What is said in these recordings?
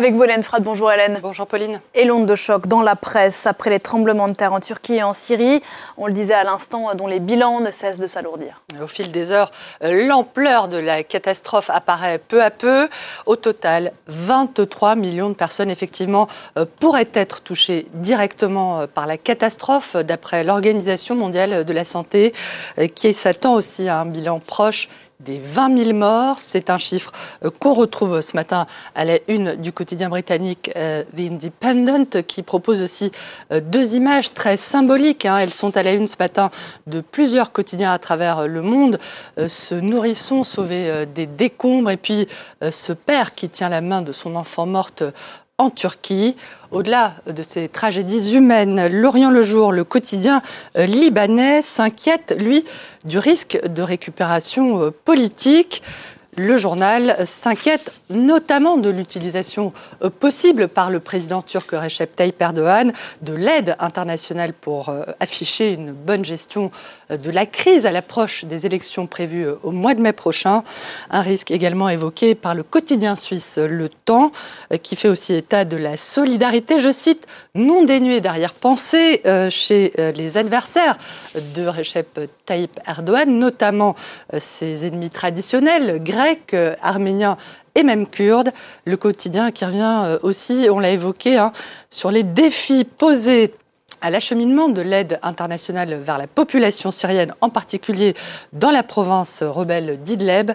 Avec vous, Hélène Frad. Bonjour, Hélène. Bonjour, Pauline. Et l'onde de choc dans la presse après les tremblements de terre en Turquie et en Syrie. On le disait à l'instant, dont les bilans ne cessent de s'alourdir. Au fil des heures, euh, l'ampleur de la catastrophe apparaît peu à peu. Au total, 23 millions de personnes, effectivement, euh, pourraient être touchées directement euh, par la catastrophe, d'après l'Organisation mondiale de la santé, qui s'attend aussi à un bilan proche des 20 000 morts. C'est un chiffre euh, qu'on retrouve ce matin à la une du quotidien britannique euh, The Independent, qui propose aussi euh, deux images très symboliques. Hein. Elles sont à la une ce matin de plusieurs quotidiens à travers le monde. Ce nourrisson sauvé des décombres et puis ce père qui tient la main de son enfant morte en Turquie. Au-delà de ces tragédies humaines, L'Orient le jour, le quotidien euh, libanais, s'inquiète, lui, du risque de récupération euh, politique. Le journal s'inquiète notamment de l'utilisation euh, possible par le président turc Recep Tayyip Erdogan de l'aide internationale pour euh, afficher une bonne gestion euh, de la crise à l'approche des élections prévues au mois de mai prochain. Un risque également évoqué par le quotidien suisse Le Temps, qui fait aussi état de la solidarité, je cite, non dénuée d'arrière-pensée chez les adversaires de Recep Tayyip Erdogan, notamment ses ennemis traditionnels, grecs, arméniens et même kurdes. Le quotidien qui revient euh, aussi, on l'a évoqué, hein, sur les défis posés à l'acheminement de l'aide internationale vers la population syrienne, en particulier dans la province rebelle d'Idleb.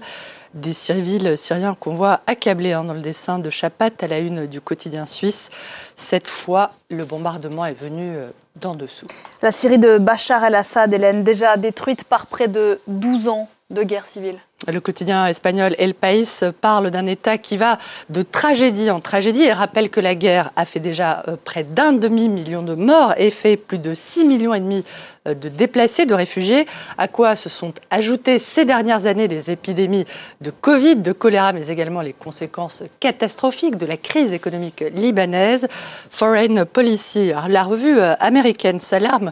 Des civils syriens qu'on voit accablés hein, dans le dessin de Chapat à la une du quotidien suisse. Cette fois, le bombardement est venu euh, d'en dessous. La Syrie de Bachar el-Assad, Hélène, déjà détruite par près de 12 ans de guerre civile. Le quotidien espagnol El País parle d'un État qui va de tragédie en tragédie et rappelle que la guerre a fait déjà euh, près d'un demi-million de morts et fait plus de 6 millions et demi euh, de déplacés, de réfugiés, à quoi se sont ajoutées ces dernières années les épidémies de Covid, de choléra, mais également les conséquences catastrophiques de la crise économique libanaise. Foreign Policy, la revue euh, américaine s'alarme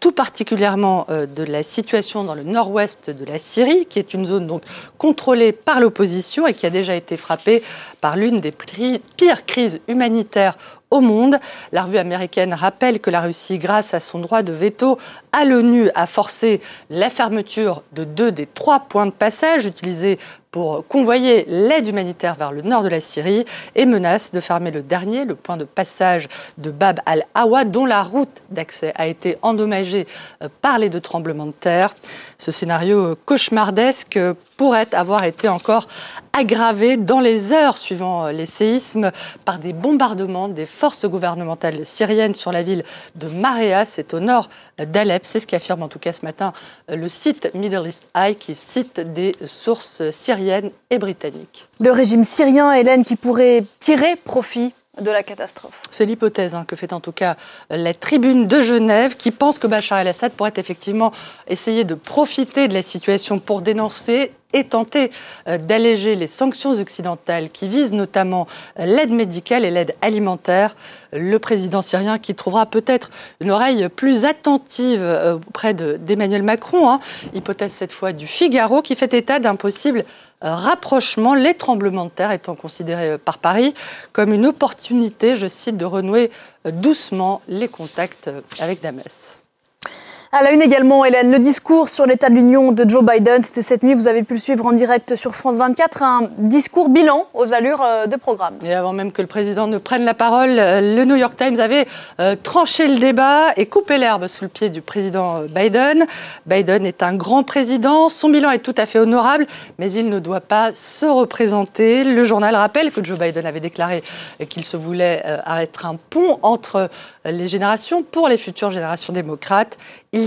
tout particulièrement de la situation dans le nord-ouest de la Syrie, qui est une zone donc contrôlée par l'opposition et qui a déjà été frappée par l'une des pires crises humanitaires au monde. La revue américaine rappelle que la Russie, grâce à son droit de veto à l'ONU, a forcé la fermeture de deux des trois points de passage utilisés pour convoyer l'aide humanitaire vers le nord de la Syrie et menace de fermer le dernier, le point de passage de Bab al-Awa, dont la route d'accès a été endommagée euh, par les deux tremblements de terre. Ce scénario cauchemardesque pourrait avoir été encore aggravé dans les heures suivant euh, les séismes par des bombardements des forces gouvernementales syriennes sur la ville de Marea, c'est au nord d'Alep. C'est ce qu'affirme en tout cas ce matin euh, le site Middle East Eye qui cite des sources syriennes et britannique. Le régime syrien, Hélène, qui pourrait tirer profit de la catastrophe. C'est l'hypothèse hein, que fait en tout cas la tribune de Genève qui pense que Bachar el-Assad pourrait effectivement essayer de profiter de la situation pour dénoncer et tenter euh, d'alléger les sanctions occidentales qui visent notamment euh, l'aide médicale et l'aide alimentaire. Le président syrien qui trouvera peut-être une oreille plus attentive euh, auprès d'Emmanuel Macron, hein. hypothèse cette fois du Figaro, qui fait état d'un possible rapprochement, les tremblements de terre étant considérés par Paris comme une opportunité, je cite, de renouer doucement les contacts avec Damas. À la une également, Hélène, le discours sur l'état de l'Union de Joe Biden, c'était cette nuit, vous avez pu le suivre en direct sur France 24, un discours bilan aux allures euh, de programme. Et avant même que le président ne prenne la parole, euh, le New York Times avait euh, tranché le débat et coupé l'herbe sous le pied du président Biden. Biden est un grand président, son bilan est tout à fait honorable, mais il ne doit pas se représenter. Le journal rappelle que Joe Biden avait déclaré qu'il se voulait être un pont entre les générations pour les futures générations démocrates.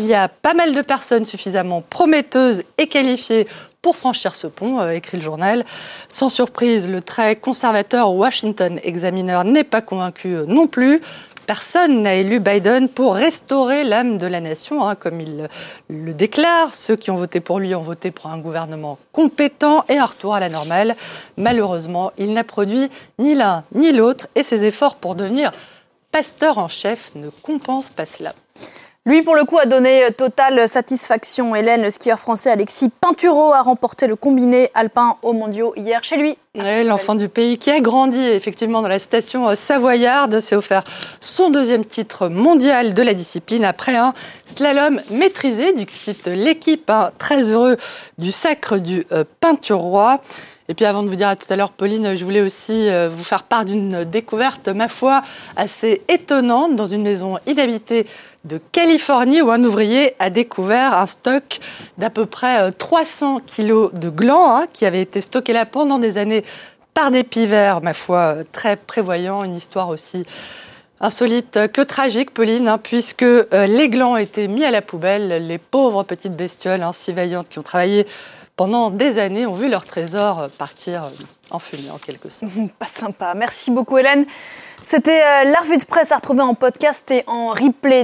Y a pas mal de personnes suffisamment prometteuses et qualifiées pour franchir ce pont, euh, écrit le journal. Sans surprise, le très conservateur Washington Examiner n'est pas convaincu euh, non plus. Personne n'a élu Biden pour restaurer l'âme de la nation, hein, comme il le déclare. Ceux qui ont voté pour lui ont voté pour un gouvernement compétent et un retour à la normale. Malheureusement, il n'a produit ni l'un ni l'autre et ses efforts pour devenir pasteur en chef ne compensent pas cela. Lui, pour le coup, a donné euh, totale satisfaction. Hélène, le skieur français Alexis Pinturo a remporté le combiné alpin aux mondiaux hier chez lui. L'enfant du pays qui a grandi effectivement dans la station euh, savoyarde s'est offert son deuxième titre mondial de la discipline après un slalom maîtrisé, dit l'équipe. Hein, très heureux du sacre du euh, Peinturois. Et puis avant de vous dire à tout à l'heure, Pauline, je voulais aussi vous faire part d'une découverte, ma foi, assez étonnante dans une maison inhabitée de Californie où un ouvrier a découvert un stock d'à peu près 300 euh, kilos de glands hein, qui avait été stocké là pendant des années par des pivers, ma foi, euh, très prévoyants. Une histoire aussi insolite que tragique, Pauline, hein, puisque euh, les glands étaient mis à la poubelle. Les pauvres petites bestioles hein, si vaillantes qui ont travaillé pendant des années ont vu leur trésor partir en fumée en quelque sorte. Pas sympa. Merci beaucoup Hélène. C'était la revue de presse à retrouver en podcast et en replay.